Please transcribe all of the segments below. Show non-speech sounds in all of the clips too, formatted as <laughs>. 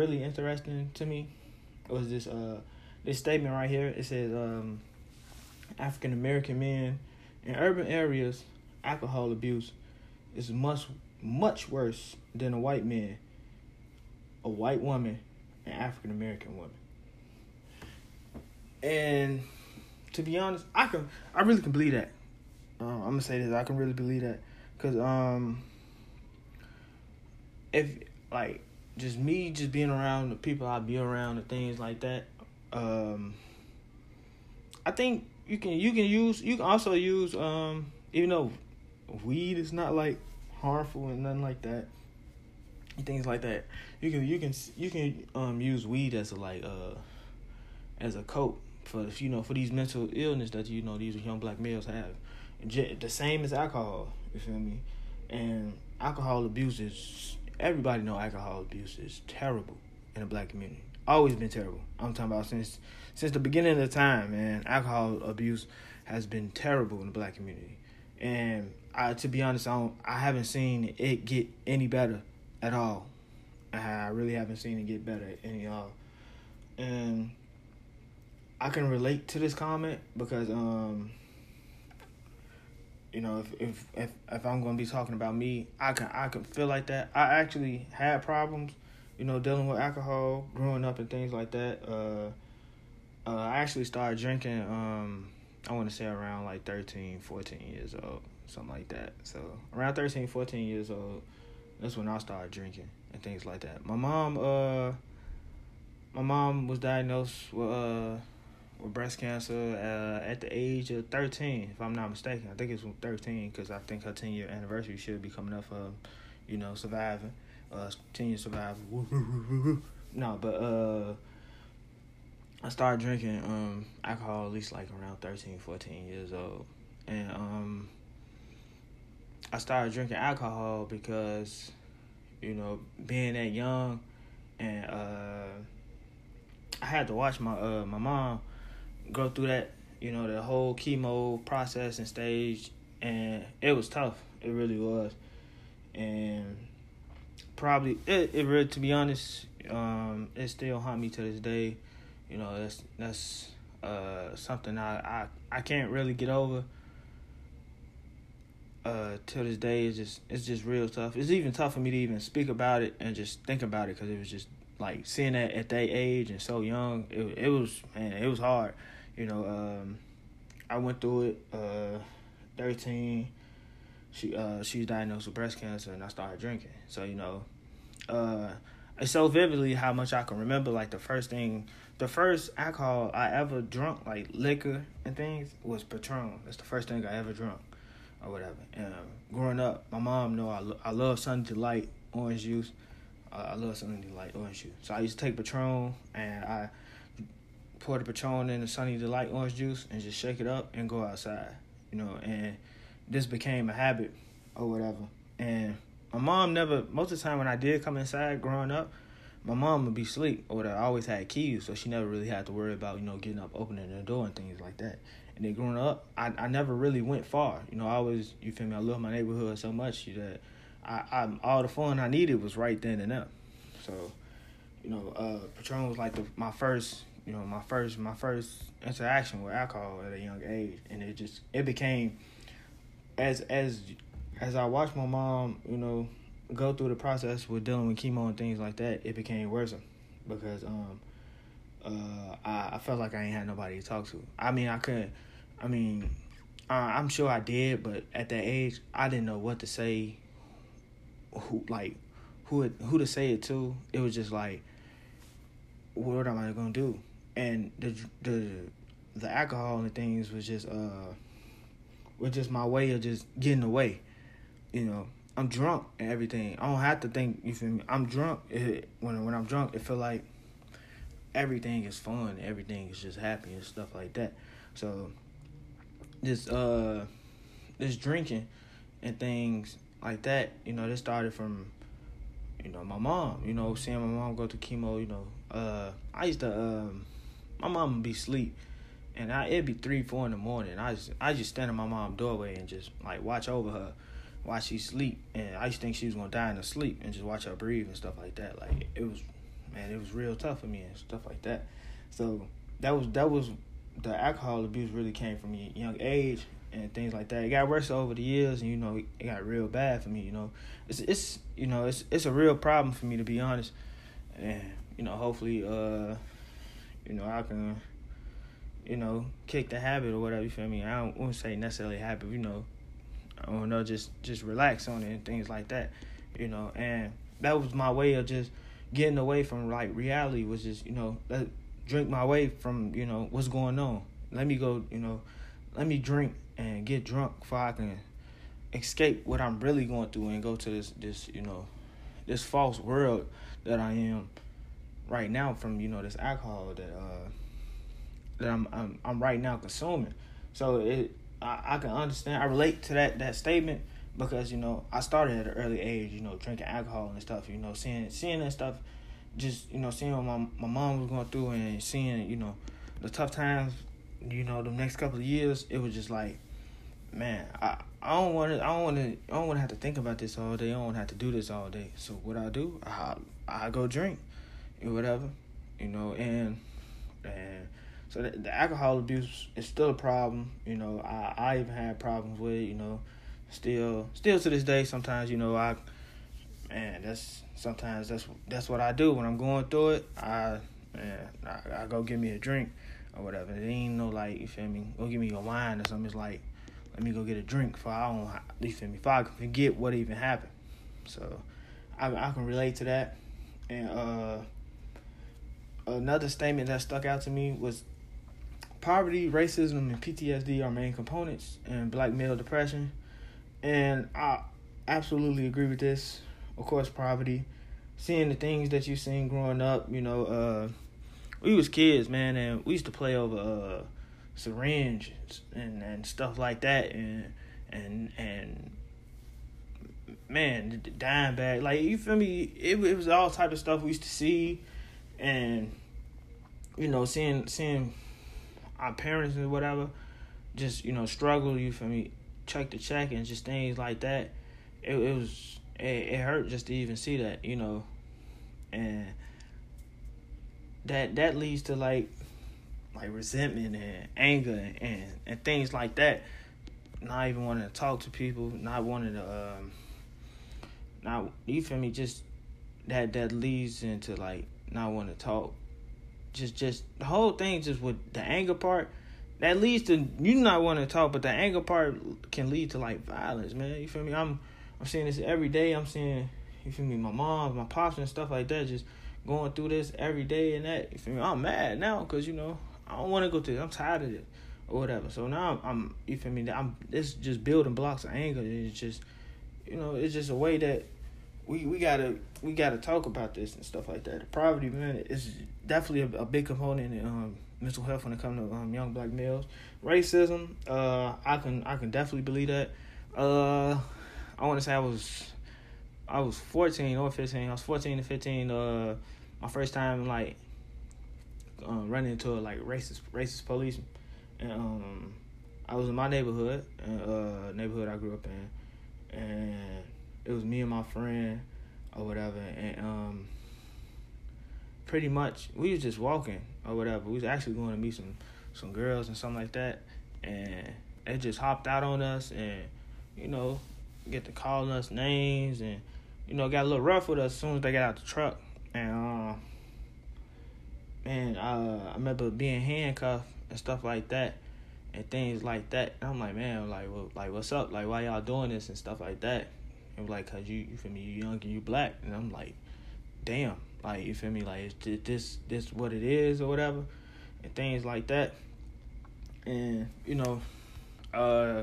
really interesting to me was this uh this statement right here. It says um African American men in urban areas, alcohol abuse is much much worse than a white man, a white woman, an African American woman. And to be honest, I can I really can believe that. Uh, I'm gonna say this. I can really believe that because um, if like just me just being around the people I be around and things like that, um, I think you can you can use you can also use um even though weed is not like harmful and nothing like that things like that you can you can you can um use weed as a like uh as a cope for you know for these mental illness that you know these young black males have. The same as alcohol you feel me? And alcohol abuse is everybody know alcohol abuse is terrible in the black community always been terrible i'm talking about since since the beginning of the time man alcohol abuse has been terrible in the black community and I, to be honest, I don't, I haven't seen it get any better at all. I really haven't seen it get better at any all. And I can relate to this comment because um you know if if if, if I'm to be talking about me, I can I can feel like that. I actually had problems, you know, dealing with alcohol growing up and things like that. Uh uh, I actually started drinking um I want to say around like 13, 14 years old something like that. So around 13, 14 years old, that's when I started drinking and things like that. My mom, uh, my mom was diagnosed with uh with breast cancer uh, at the age of 13, if I'm not mistaken. I think it's 13 because I think her 10 year anniversary should be coming up for, you know, surviving, uh, 10 year survival. <laughs> no, but uh, I started drinking um alcohol at least like around 13, 14 years old, and um I started drinking alcohol because, you know, being that young, and uh, I had to watch my uh, my mom go through that, you know, the whole chemo process and stage, and it was tough. It really was, and probably it. It really, to be honest, um, it still haunt me to this day. You know, that's that's uh, something I, I I can't really get over uh till this day it's just it's just real tough it's even tough for me to even speak about it and just think about it because it was just like seeing that at that age and so young it, it was man it was hard you know um i went through it uh 13 she uh she's diagnosed with breast cancer and i started drinking so you know uh it's so vividly how much i can remember like the first thing the first alcohol i ever drunk like liquor and things was patron that's the first thing i ever drunk or whatever. Um, growing up, my mom know I, lo- I love Sunny Delight orange juice. Uh, I love Sunny Delight orange juice. So I used to take Patron and I pour the Patron in the Sunny Delight orange juice and just shake it up and go outside. You know, and this became a habit or whatever. And my mom never. Most of the time when I did come inside growing up, my mom would be asleep or whatever. I always had keys, so she never really had to worry about you know getting up, opening the door and things like that. And then growing up, I, I never really went far. You know, I always, you feel me, I love my neighborhood so much that I, I all the fun I needed was right then and there. So, you know, uh, Patron was like the, my first, you know, my first my first interaction with alcohol at a young age, and it just it became as as as I watched my mom, you know, go through the process with dealing with chemo and things like that, it became worse because um uh I, I felt like I ain't had nobody to talk to. I mean, I couldn't I mean, I'm sure I did, but at that age, I didn't know what to say. Who like who who to say it to? It was just like, what am I gonna do? And the the the alcohol and things was just uh was just my way of just getting away. You know, I'm drunk and everything. I don't have to think. You feel me? I'm drunk. It, when when I'm drunk, it feel like everything is fun. Everything is just happy and stuff like that. So this uh this drinking and things like that, you know, this started from you know, my mom, you know, seeing my mom go to chemo, you know, uh I used to um my mom be asleep and I it'd be three, four in the morning. I just I just stand in my mom's doorway and just like watch over her while she sleep and I used to think she was gonna die in her sleep and just watch her breathe and stuff like that. Like it was man, it was real tough for me and stuff like that. So that was that was the alcohol abuse really came from a young age and things like that. It got worse over the years, and you know, it got real bad for me. You know, it's it's you know, it's it's a real problem for me to be honest, and you know, hopefully, uh, you know, I can, you know, kick the habit or whatever. You feel me? I don't say necessarily habit. You know, I don't know, just just relax on it and things like that. You know, and that was my way of just getting away from like reality. Was just you know, let, drink my way from you know what's going on. Let me go, you know, let me drink and get drunk so I can escape what I'm really going through and go to this this you know this false world that I am right now from you know this alcohol that uh that I'm I'm, I'm right now consuming. So it I, I can understand I relate to that that statement because you know I started at an early age you know drinking alcohol and stuff you know seeing seeing that stuff just you know seeing what my my mom was going through and seeing you know the tough times you know the next couple of years it was just like man, I I don't want to I don't want to I don't want to have to think about this all day. I don't want to have to do this all day. So what I do, I I go drink, or whatever, you know, and and so the, the alcohol abuse is still a problem. You know, I I even had problems with it. You know, still still to this day. Sometimes you know I man that's sometimes that's that's what I do when I'm going through it. I man I, I go get me a drink or whatever. It ain't no like you feel me. Go give me a wine or something. It's like let me go get a drink for I don't you feel me if I can forget what even happened. So I I can relate to that. And uh another statement that stuck out to me was poverty, racism, and PTSD are main components in black male depression. And I absolutely agree with this. Of course, poverty, seeing the things that you've seen growing up, you know, uh we was kids, man, and we used to play over uh syringes and, and stuff like that and and and man the dime bag like you feel me it, it was all type of stuff we used to see and you know seeing seeing our parents and whatever just you know struggle you feel me check to check and just things like that it, it was it, it hurt just to even see that you know and that that leads to like like resentment and anger and and things like that. Not even wanting to talk to people, not wanting to um not you feel me, just that that leads into like not want to talk. Just just the whole thing just with the anger part, that leads to you not want to talk, but the anger part can lead to like violence, man. You feel me? I'm I'm seeing this every day. I'm seeing you feel me, my mom, my pops and stuff like that just going through this every day and that. You feel me? I'm mad now because you know I don't want to go through this. I'm tired of it or whatever. So now I'm, I'm you feel me? I'm it's just building blocks of anger. It's just you know it's just a way that we we gotta we gotta talk about this and stuff like that. The poverty man is definitely a, a big component in um, mental health when it comes to um, young black males. Racism, uh, I can I can definitely believe that. Uh, I want to say I was I was 14 or 15. I was 14 to 15. Uh, my first time like um, running into a like racist racist police, and um, I was in my neighborhood, uh, neighborhood I grew up in, and it was me and my friend or whatever, and um, pretty much we was just walking or whatever. We was actually going to meet some some girls and something like that, and they just hopped out on us and you know get to calling us names and you know got a little rough with us as soon as they got out the truck and. Uh, man, uh, I remember being handcuffed and stuff like that, and things like that. And I'm like, man, like, well, like, what's up? Like, why y'all doing this and stuff like that? And like, cause you, you feel me, you young and you black, and I'm like, damn, like, you feel me, like, is this, this what it is or whatever, and things like that. And you know, uh,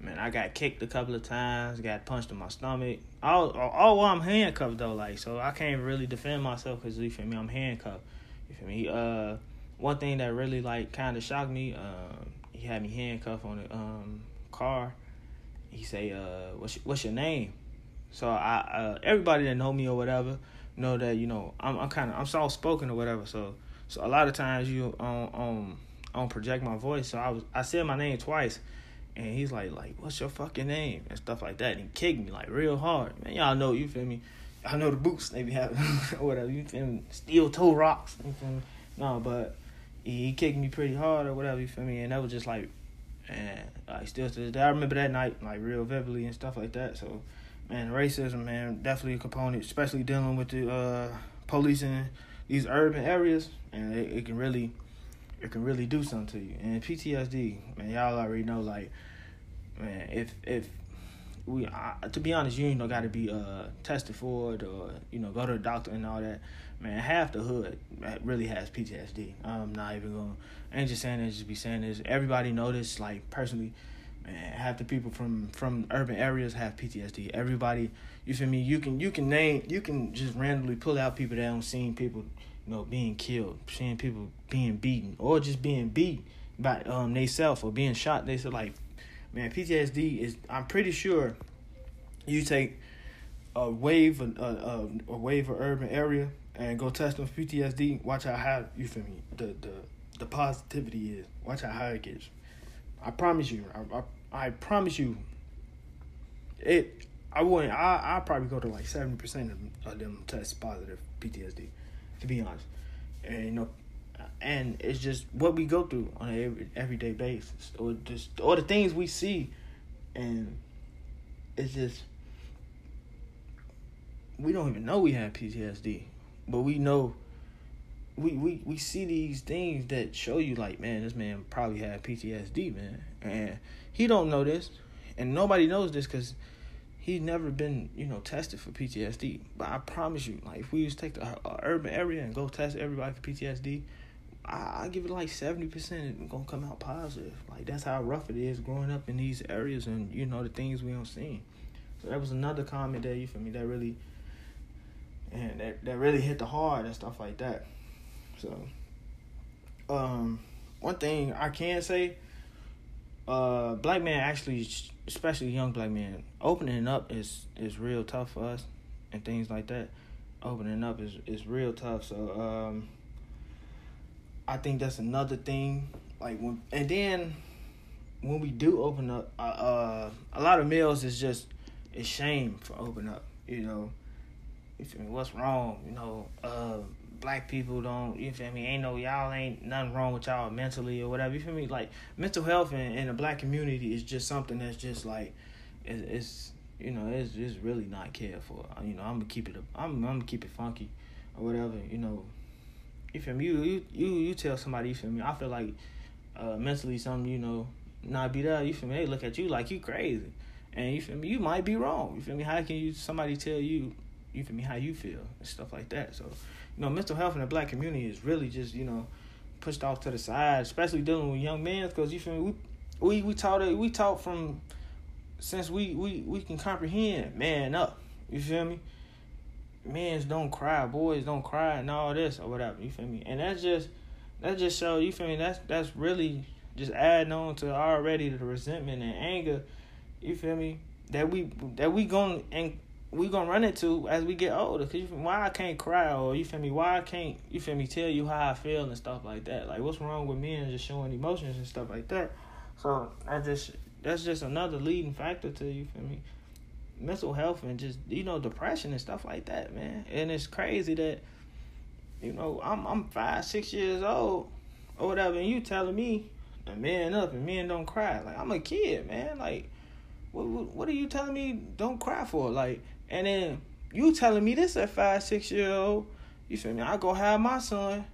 man, I got kicked a couple of times, got punched in my stomach. All, all while I'm handcuffed though, like, so I can't really defend myself because you feel me, I'm handcuffed. You feel me? Uh, one thing that really like kind of shocked me, um, he had me handcuffed on the um car. He say, uh, what's your, what's your name? So I, uh, everybody that know me or whatever know that you know I'm, I'm kind of I'm soft spoken or whatever. So so a lot of times you um um don't project my voice. So I was I said my name twice, and he's like like what's your fucking name and stuff like that. And he kicked me like real hard. Man, y'all know you feel me I know the boots they be having <laughs> or whatever. You feel me? Steel toe rocks. You feel me? No, but he kicked me pretty hard or whatever. You feel me? And that was just like, and like still to this day, I remember that night like real vividly and stuff like that. So, man, racism, man, definitely a component, especially dealing with the uh, police in these urban areas, and it, it can really, it can really do something to you. And PTSD, man, y'all already know, like, man, if if we uh, to be honest, you ain't no got to be uh tested for it or you know go to the doctor and all that. Man, half the hood really has PTSD. I'm not even going. I ain't just saying this. Just be saying this. Everybody this. Like personally, man, half the people from from urban areas have PTSD. Everybody, you feel me? You can you can name you can just randomly pull out people that don't seen people, you know, being killed, seeing people being beaten, or just being beat by um they self or being shot. They said like man, PTSD is. I'm pretty sure you take a wave, a, a, a wave of urban area, and go test them for PTSD. Watch out how high you feel me. The the the positivity is. Watch out how high it gets. I promise you. I I, I promise you. It. I wouldn't. I I probably go to like seventy percent of them test positive PTSD, to be honest. And you know, and it's just what we go through on an every, everyday basis, or just or the things we see, and it's just we don't even know we have PTSD, but we know we we we see these things that show you like, man, this man probably had PTSD, man, and he don't know this, and nobody knows this because he's never been you know tested for PTSD. But I promise you, like if we just take the uh, urban area and go test everybody for PTSD I, give it like seventy percent gonna come out positive. Like that's how rough it is growing up in these areas and you know the things we don't see. So that was another comment there you for me that really and that that really hit the hard and stuff like that. So um one thing I can say uh black man actually especially young black man opening up is is real tough for us and things like that opening up is is real tough so um I think that's another thing. Like when and then when we do open up, uh, uh a lot of males is just it's shame for open up. You know, you feel me? What's wrong? You know, uh, black people don't. You feel me? Ain't no y'all ain't nothing wrong with y'all mentally or whatever. You feel me? Like mental health in, in the black community is just something that's just like it's, it's you know it's it's really not cared for. You know, I'm gonna keep it. I'm I'm gonna keep it funky or whatever. You know, you feel me? You you you, you tell somebody, you feel me? I feel like uh, mentally something, you know, not be there, you feel me? They look at you like you crazy. And you feel me? You might be wrong. You feel me? How can you somebody tell you, you feel me, how you feel and stuff like that. So, you know, mental health in the black community is really just, you know, pushed off to the side, especially dealing with young men, because you feel me, we we we taught it we taught from since we we we can comprehend, man up. You feel me? Men's don't cry, boys don't cry, and all this or whatever. You feel me? And that's just that just show you feel me. That's that's really just adding on to already the resentment and anger. You feel me? That we that we going and we gonna run into as we get older. Cause you feel me, why I can't cry or you feel me? Why I can't you feel me? Tell you how I feel and stuff like that. Like what's wrong with me and just showing emotions and stuff like that. So I just that's just another leading factor to you feel me mental health and just you know depression and stuff like that, man. And it's crazy that you know I'm I'm five six years old or whatever, and you telling me a man up and men don't cry. Like I'm a kid, man. Like what what, what are you telling me don't cry for? Like and then you telling me this at five six year old. You feel me? I go have my son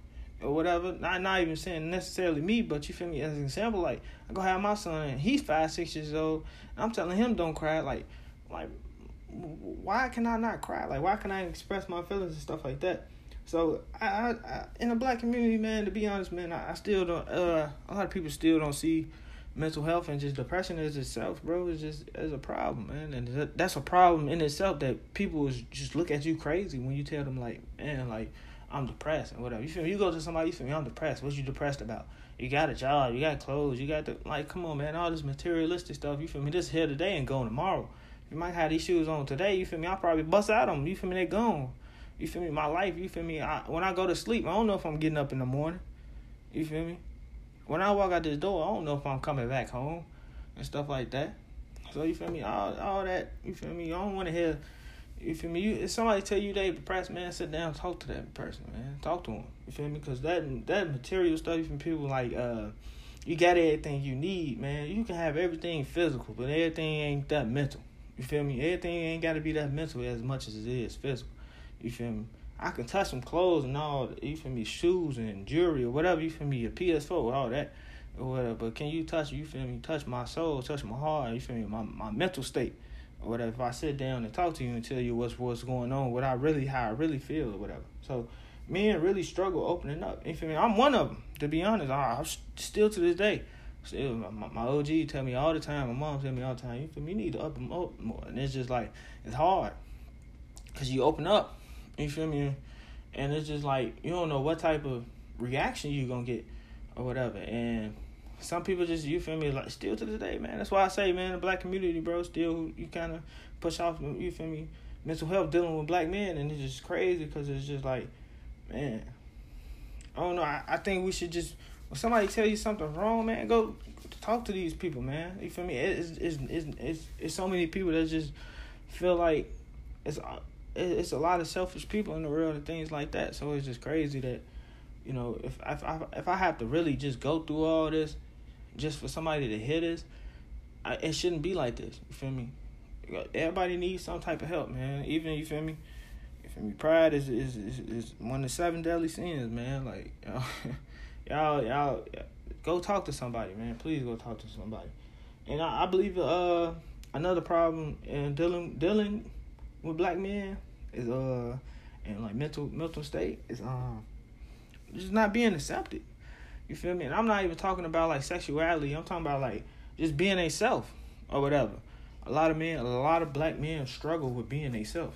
or whatever. Not not even saying necessarily me, but you feel me as an example. Like I go have my son. And he's five six years old. I'm telling him don't cry. Like like why can I not cry? Like why can I express my feelings and stuff like that? So I, I, I in the black community, man, to be honest, man, I, I still don't. Uh, a lot of people still don't see mental health and just depression as itself, bro, is just as a problem, man, and that's a problem in itself that people is just look at you crazy when you tell them like, man, like I'm depressed and whatever. You feel me? You go to somebody, you feel me? I'm depressed. What you depressed about? You got a job, you got clothes, you got the like. Come on, man, all this materialistic stuff. You feel me? This here today and going tomorrow. You might have these shoes on today. You feel me? I probably bust out them. You feel me? They gone. You feel me? My life. You feel me? I, when I go to sleep, I don't know if I'm getting up in the morning. You feel me? When I walk out this door, I don't know if I'm coming back home and stuff like that. So you feel me? All all that. You feel me? I don't want to hear You feel me? You, if somebody tell you they depressed, man, sit down, talk to that person, man. Talk to them. You feel me? Because that that material stuff from people like uh, you got everything you need, man. You can have everything physical, but everything ain't that mental. You feel me? Everything ain't got to be that mental as much as it is physical. You feel me? I can touch some clothes and all, you feel me, shoes and jewelry or whatever, you feel me, your PS4, all that, or whatever. But can you touch, you feel me, touch my soul, touch my heart, you feel me, my, my mental state, or whatever. If I sit down and talk to you and tell you what's what's going on, what I really, how I really feel, or whatever. So, men really struggle opening up. You feel me? I'm one of them, to be honest. I, I'm still to this day. My, my OG tell me all the time. My mom tell me all the time. You feel me? You need to up them up more, and it's just like it's hard, cause you open up you feel me? And it's just like you don't know what type of reaction you're gonna get or whatever. And some people just you feel me like still to this day, man. That's why I say, man, the black community, bro, still you kind of push off. You feel me? Mental health dealing with black men, and it's just crazy because it's just like, man, I don't know. I, I think we should just when somebody tell you something wrong, man, go talk to these people, man. You feel me? It's it's it's it's, it's so many people that just feel like it's uh, it's a lot of selfish people in the world and things like that. So it's just crazy that, you know, if if I if I have to really just go through all this, just for somebody to hit us, I, it shouldn't be like this. You feel me? Everybody needs some type of help, man. Even you feel me. You feel me? Pride is is is, is one of the seven deadly sins, man. Like <laughs> y'all, y'all, y'all, go talk to somebody, man. Please go talk to somebody. And I, I believe uh another problem in dealing dealing with black men is uh and like mental mental state is um just not being accepted. You feel me? And I'm not even talking about like sexuality. I'm talking about like just being a self or whatever. A lot of men, a lot of black men struggle with being a self.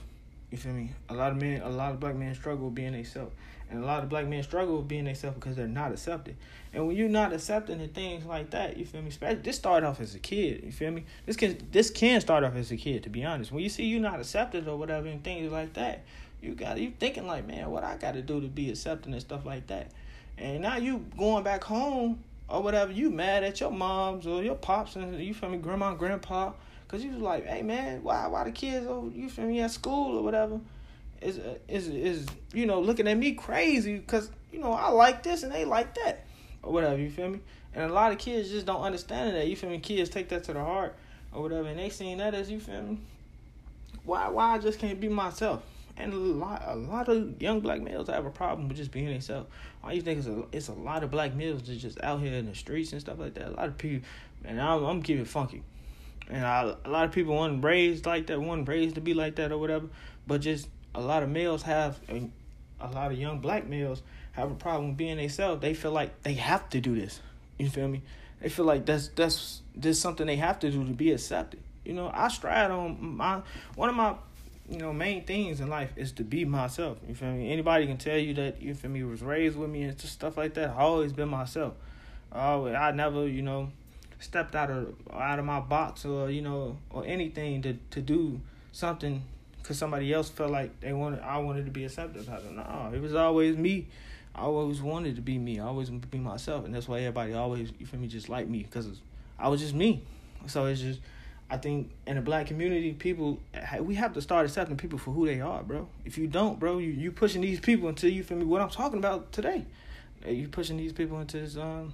You feel me? A lot of men, a lot of black men struggle with being a self. And a lot of black men struggle with being themselves because they're not accepted. And when you're not accepting and things like that, you feel me? This started off as a kid. You feel me? This can this can start off as a kid. To be honest, when you see you're not accepted or whatever and things like that, you got you thinking like, man, what I got to do to be accepted and stuff like that. And now you going back home or whatever, you mad at your moms or your pops and you feel me, grandma, grandpa, cause you was like, hey man, why why the kids oh you feel me at school or whatever is is is you know looking at me crazy because you know I like this and they like that or whatever. You feel me? And a lot of kids just don't understand that. You feel me? Kids take that to the heart or whatever, and they seen that as you feel me. Why why I just can't be myself? And a lot a lot of young black males have a problem with just being themselves. Why you think it's a it's a lot of black males that just out here in the streets and stuff like that. A lot of people, and I'm I'm keeping funky. And I, a lot of people want raised like that, want raised to be like that or whatever. But just a lot of males have, and a lot of young black males have a problem being themselves. They feel like they have to do this. You feel me? They feel like that's that's this something they have to do to be accepted. You know, I strive on my one of my you know main things in life is to be myself. You feel me? Anybody can tell you that you feel me was raised with me and just stuff like that. I always been myself. Oh, I never you know stepped out of out of my box or you know or anything to to do something because somebody else felt like they wanted I wanted to be accepted. I don't know. It was always me. I always wanted to be me. I always be myself, and that's why everybody always you feel me just like me because I was just me. So it's just I think in the black community, people we have to start accepting people for who they are, bro. If you don't, bro, you you pushing these people until you feel me. What I'm talking about today, you pushing these people into this um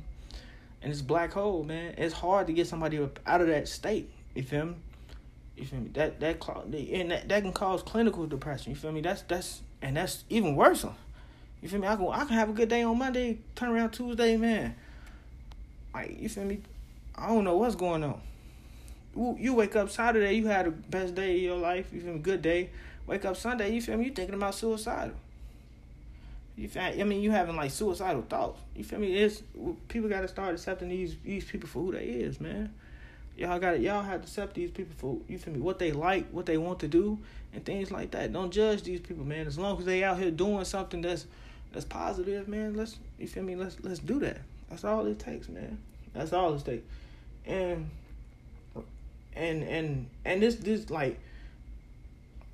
in this black hole, man. It's hard to get somebody out of that state. You feel me? You feel me? That that and that, that can cause clinical depression. You feel me? That's that's and that's even worse. You feel me? I can I can have a good day on Monday, turn around Tuesday, man. Like you feel me? I don't know what's going on. You wake up Saturday, you had the best day of your life. You feel me? Good day. Wake up Sunday, you feel me? You thinking about suicidal. You feel, I mean, you having like suicidal thoughts. You feel me? It's people got to start accepting these these people for who they is, man y'all got y'all have to accept these people for you feel me what they like what they want to do and things like that don't judge these people man as long as they out here doing something that's that's positive man let's you feel me let's let's do that that's all it takes man that's all it takes and and and and this this like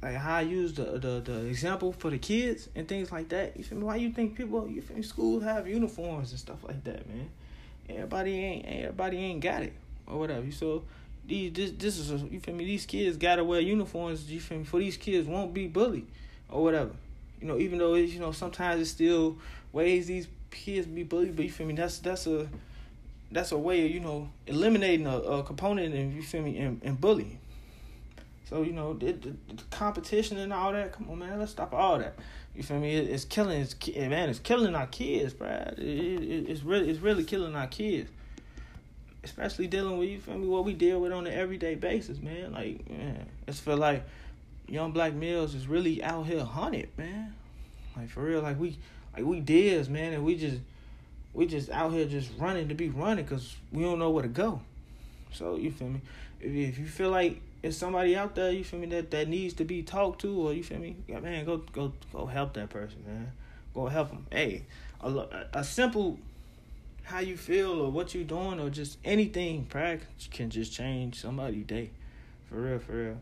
like how I use the, the the example for the kids and things like that. You feel me? Why you think people you feel me schools have uniforms and stuff like that, man? Everybody ain't everybody ain't got it or whatever. So these this this is a, you feel me. These kids gotta wear uniforms. You feel me? For these kids won't be bullied or whatever. You know, even though it's, you know sometimes it's still ways these kids be bullied, but you feel me? That's that's a that's a way of you know eliminating a, a component and you feel me and, and bullying. So you know the, the, the, competition and all that. Come on, man, let's stop all that. You feel me? It, it's killing. It's man, it's killing our kids, bro. It, it, it's really it's really killing our kids. Especially dealing with you feel me what we deal with on an everyday basis, man. Like man, it's for like young black males is really out here hunted, man. Like for real, like we like we diz, man, and we just we just out here just running to be running because we don't know where to go. So you feel me? If, if you feel like it's somebody out there, you feel me, that, that needs to be talked to, or you feel me, man, go go go help that person, man. Go help them. Hey, a, a simple how you feel or what you doing or just anything practice can just change somebody's day, for real, for real.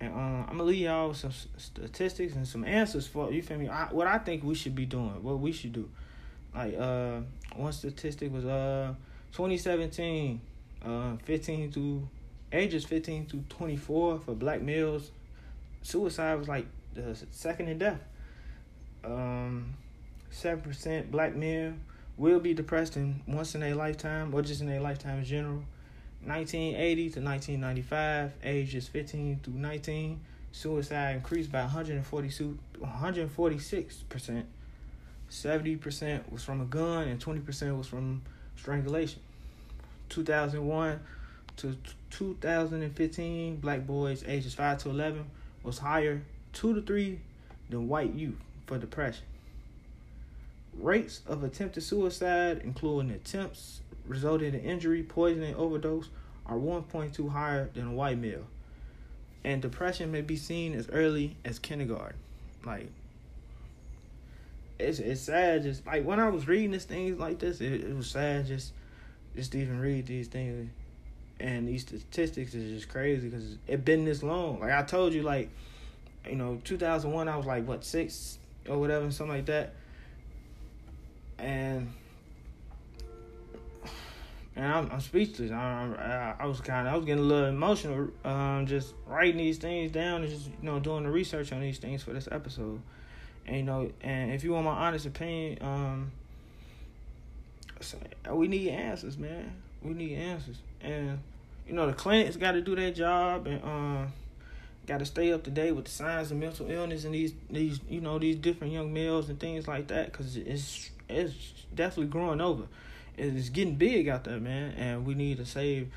And um, I'm gonna leave y'all some statistics and some answers for you. Feel me? I, what I think we should be doing, what we should do. Like uh, one statistic was uh 2017, uh 15 to ages 15 to 24 for black males. Suicide was like the second in death. Um, seven percent black men will be depressed in once in a lifetime, or just in a lifetime in general. 1980 to 1995, ages 15 to 19, suicide increased by 142, 146 percent. 70% was from a gun and 20% was from strangulation. 2001 to 2015, black boys ages 5 to 11 was higher 2 to 3 than white youth for depression. Rates of attempted suicide, including attempts resulting in injury, poisoning, overdose, are 1.2 higher than a white male. And depression may be seen as early as kindergarten. Like it's it's sad just like when I was reading this things like this, it, it was sad just just to even read these things and these statistics is just crazy because it been this long. Like I told you, like you know, two thousand one, I was like what six or whatever, something like that, and and I'm, I'm speechless. I, I, I was kind of I was getting a little emotional, um, just writing these things down and just you know doing the research on these things for this episode. And you know, and if you want my honest opinion, um, we need answers, man. We need answers, and you know the clinics got to do their job, and um, got to stay up to date with the signs of mental illness and these these you know these different young males and things like that, because it's it's definitely growing over. It's getting big out there, man, and we need to save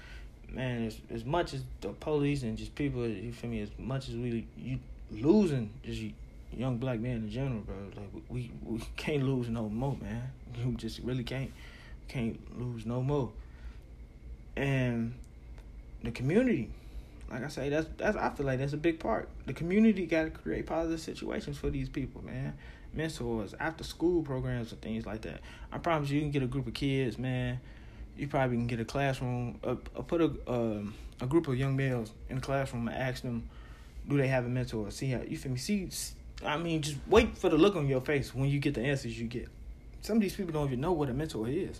man, as as much as the police and just people, you feel me, as much as we you losing just young black men in general, bro. Like we we can't lose no more, man. We just really can't can't lose no more. And the community, like I say, that's that's I feel like that's a big part. The community got to create positive situations for these people, man. Mentors, after school programs and things like that. I promise you, you can get a group of kids, man. You probably can get a classroom, uh, put a um, a group of young males in a classroom and ask them, do they have a mentor? See how you feel me? See I mean, just wait for the look on your face when you get the answers you get. Some of these people don't even know what a mentor is.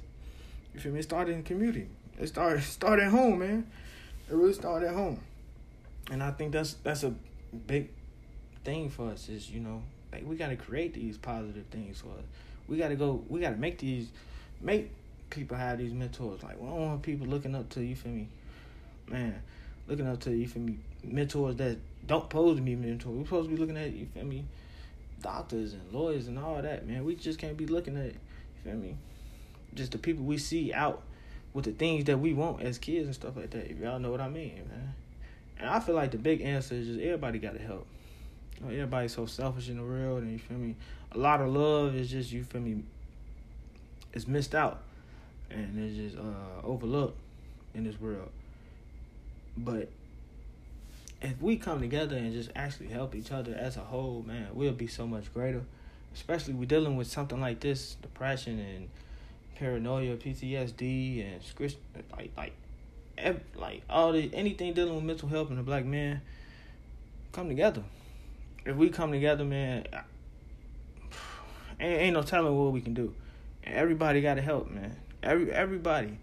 You feel me? It started in community. It started <laughs> start at home, man. It really started at home. And I think that's that's a big thing for us is, you know, like we gotta create these positive things for us. We gotta go we gotta make these make people have these mentors. Like we don't want people looking up to you feel me? Man, looking up to you for me mentors that don't pose to be mentors. We're supposed to be looking at you feel me, doctors and lawyers and all that, man. We just can't be looking at you feel me, just the people we see out with the things that we want as kids and stuff like that. If y'all know what I mean, man. And I feel like the big answer is just everybody got to help. Everybody's so selfish in the world, and you feel me. A lot of love is just you feel me. It's missed out, and it's just uh, overlooked in this world. But if we come together and just actually help each other as a whole, man, we'll be so much greater. Especially we're dealing with something like this, depression and paranoia, PTSD, and like like like all the anything dealing with mental health and the black man. Come together. If we come together, man, ain't, ain't no telling what we can do. Everybody got to help, man. Every everybody.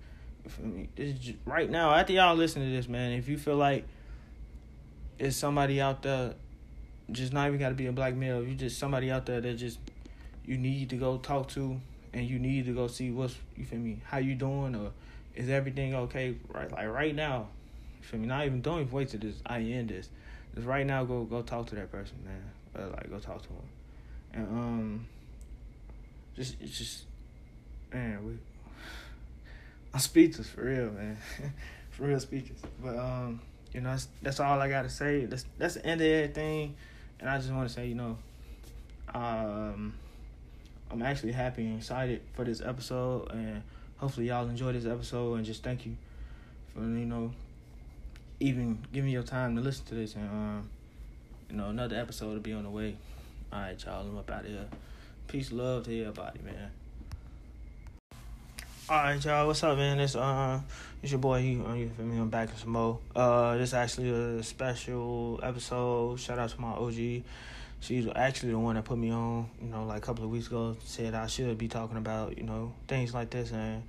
just, right now, after y'all listen to this, man, if you feel like it's somebody out there, just not even got to be a black male, you just somebody out there that just you need to go talk to, and you need to go see what's you feel me, how you doing, or is everything okay? Right, like right now, you feel me? Not even don't even wait to this. I end this. Just right now, go go talk to that person, man. Uh, like go talk to him, and um, just it's just man, we. I'm speechless for real, man. <laughs> for real speechless. But um, you know, that's that's all I gotta say. That's that's the end of everything. And I just wanna say, you know, um I'm actually happy and excited for this episode and hopefully y'all enjoy this episode and just thank you for you know even giving your time to listen to this and um you know another episode will be on the way. Alright y'all, I'm up out of here. Peace, love to everybody, man. All right, y'all. What's up, man? It's uh, it's your boy. You, you feel me? I'm back in some more. Uh, this actually a special episode. Shout out to my OG. She's actually the one that put me on. You know, like a couple of weeks ago, said I should be talking about you know things like this, and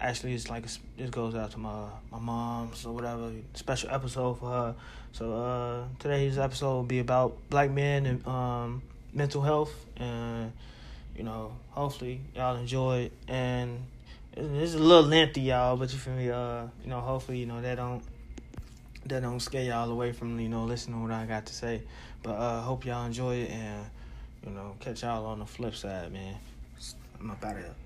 actually it's like this goes out to my my mom, so whatever. Special episode for her. So uh, today's episode will be about black men and um mental health, and you know, hopefully y'all enjoy it and it's a little lengthy, y'all, but you feel me? Uh, you know, hopefully, you know that don't that don't scare y'all away from you know listening to what I got to say. But uh, hope y'all enjoy it and you know catch y'all on the flip side, man. I'm about here.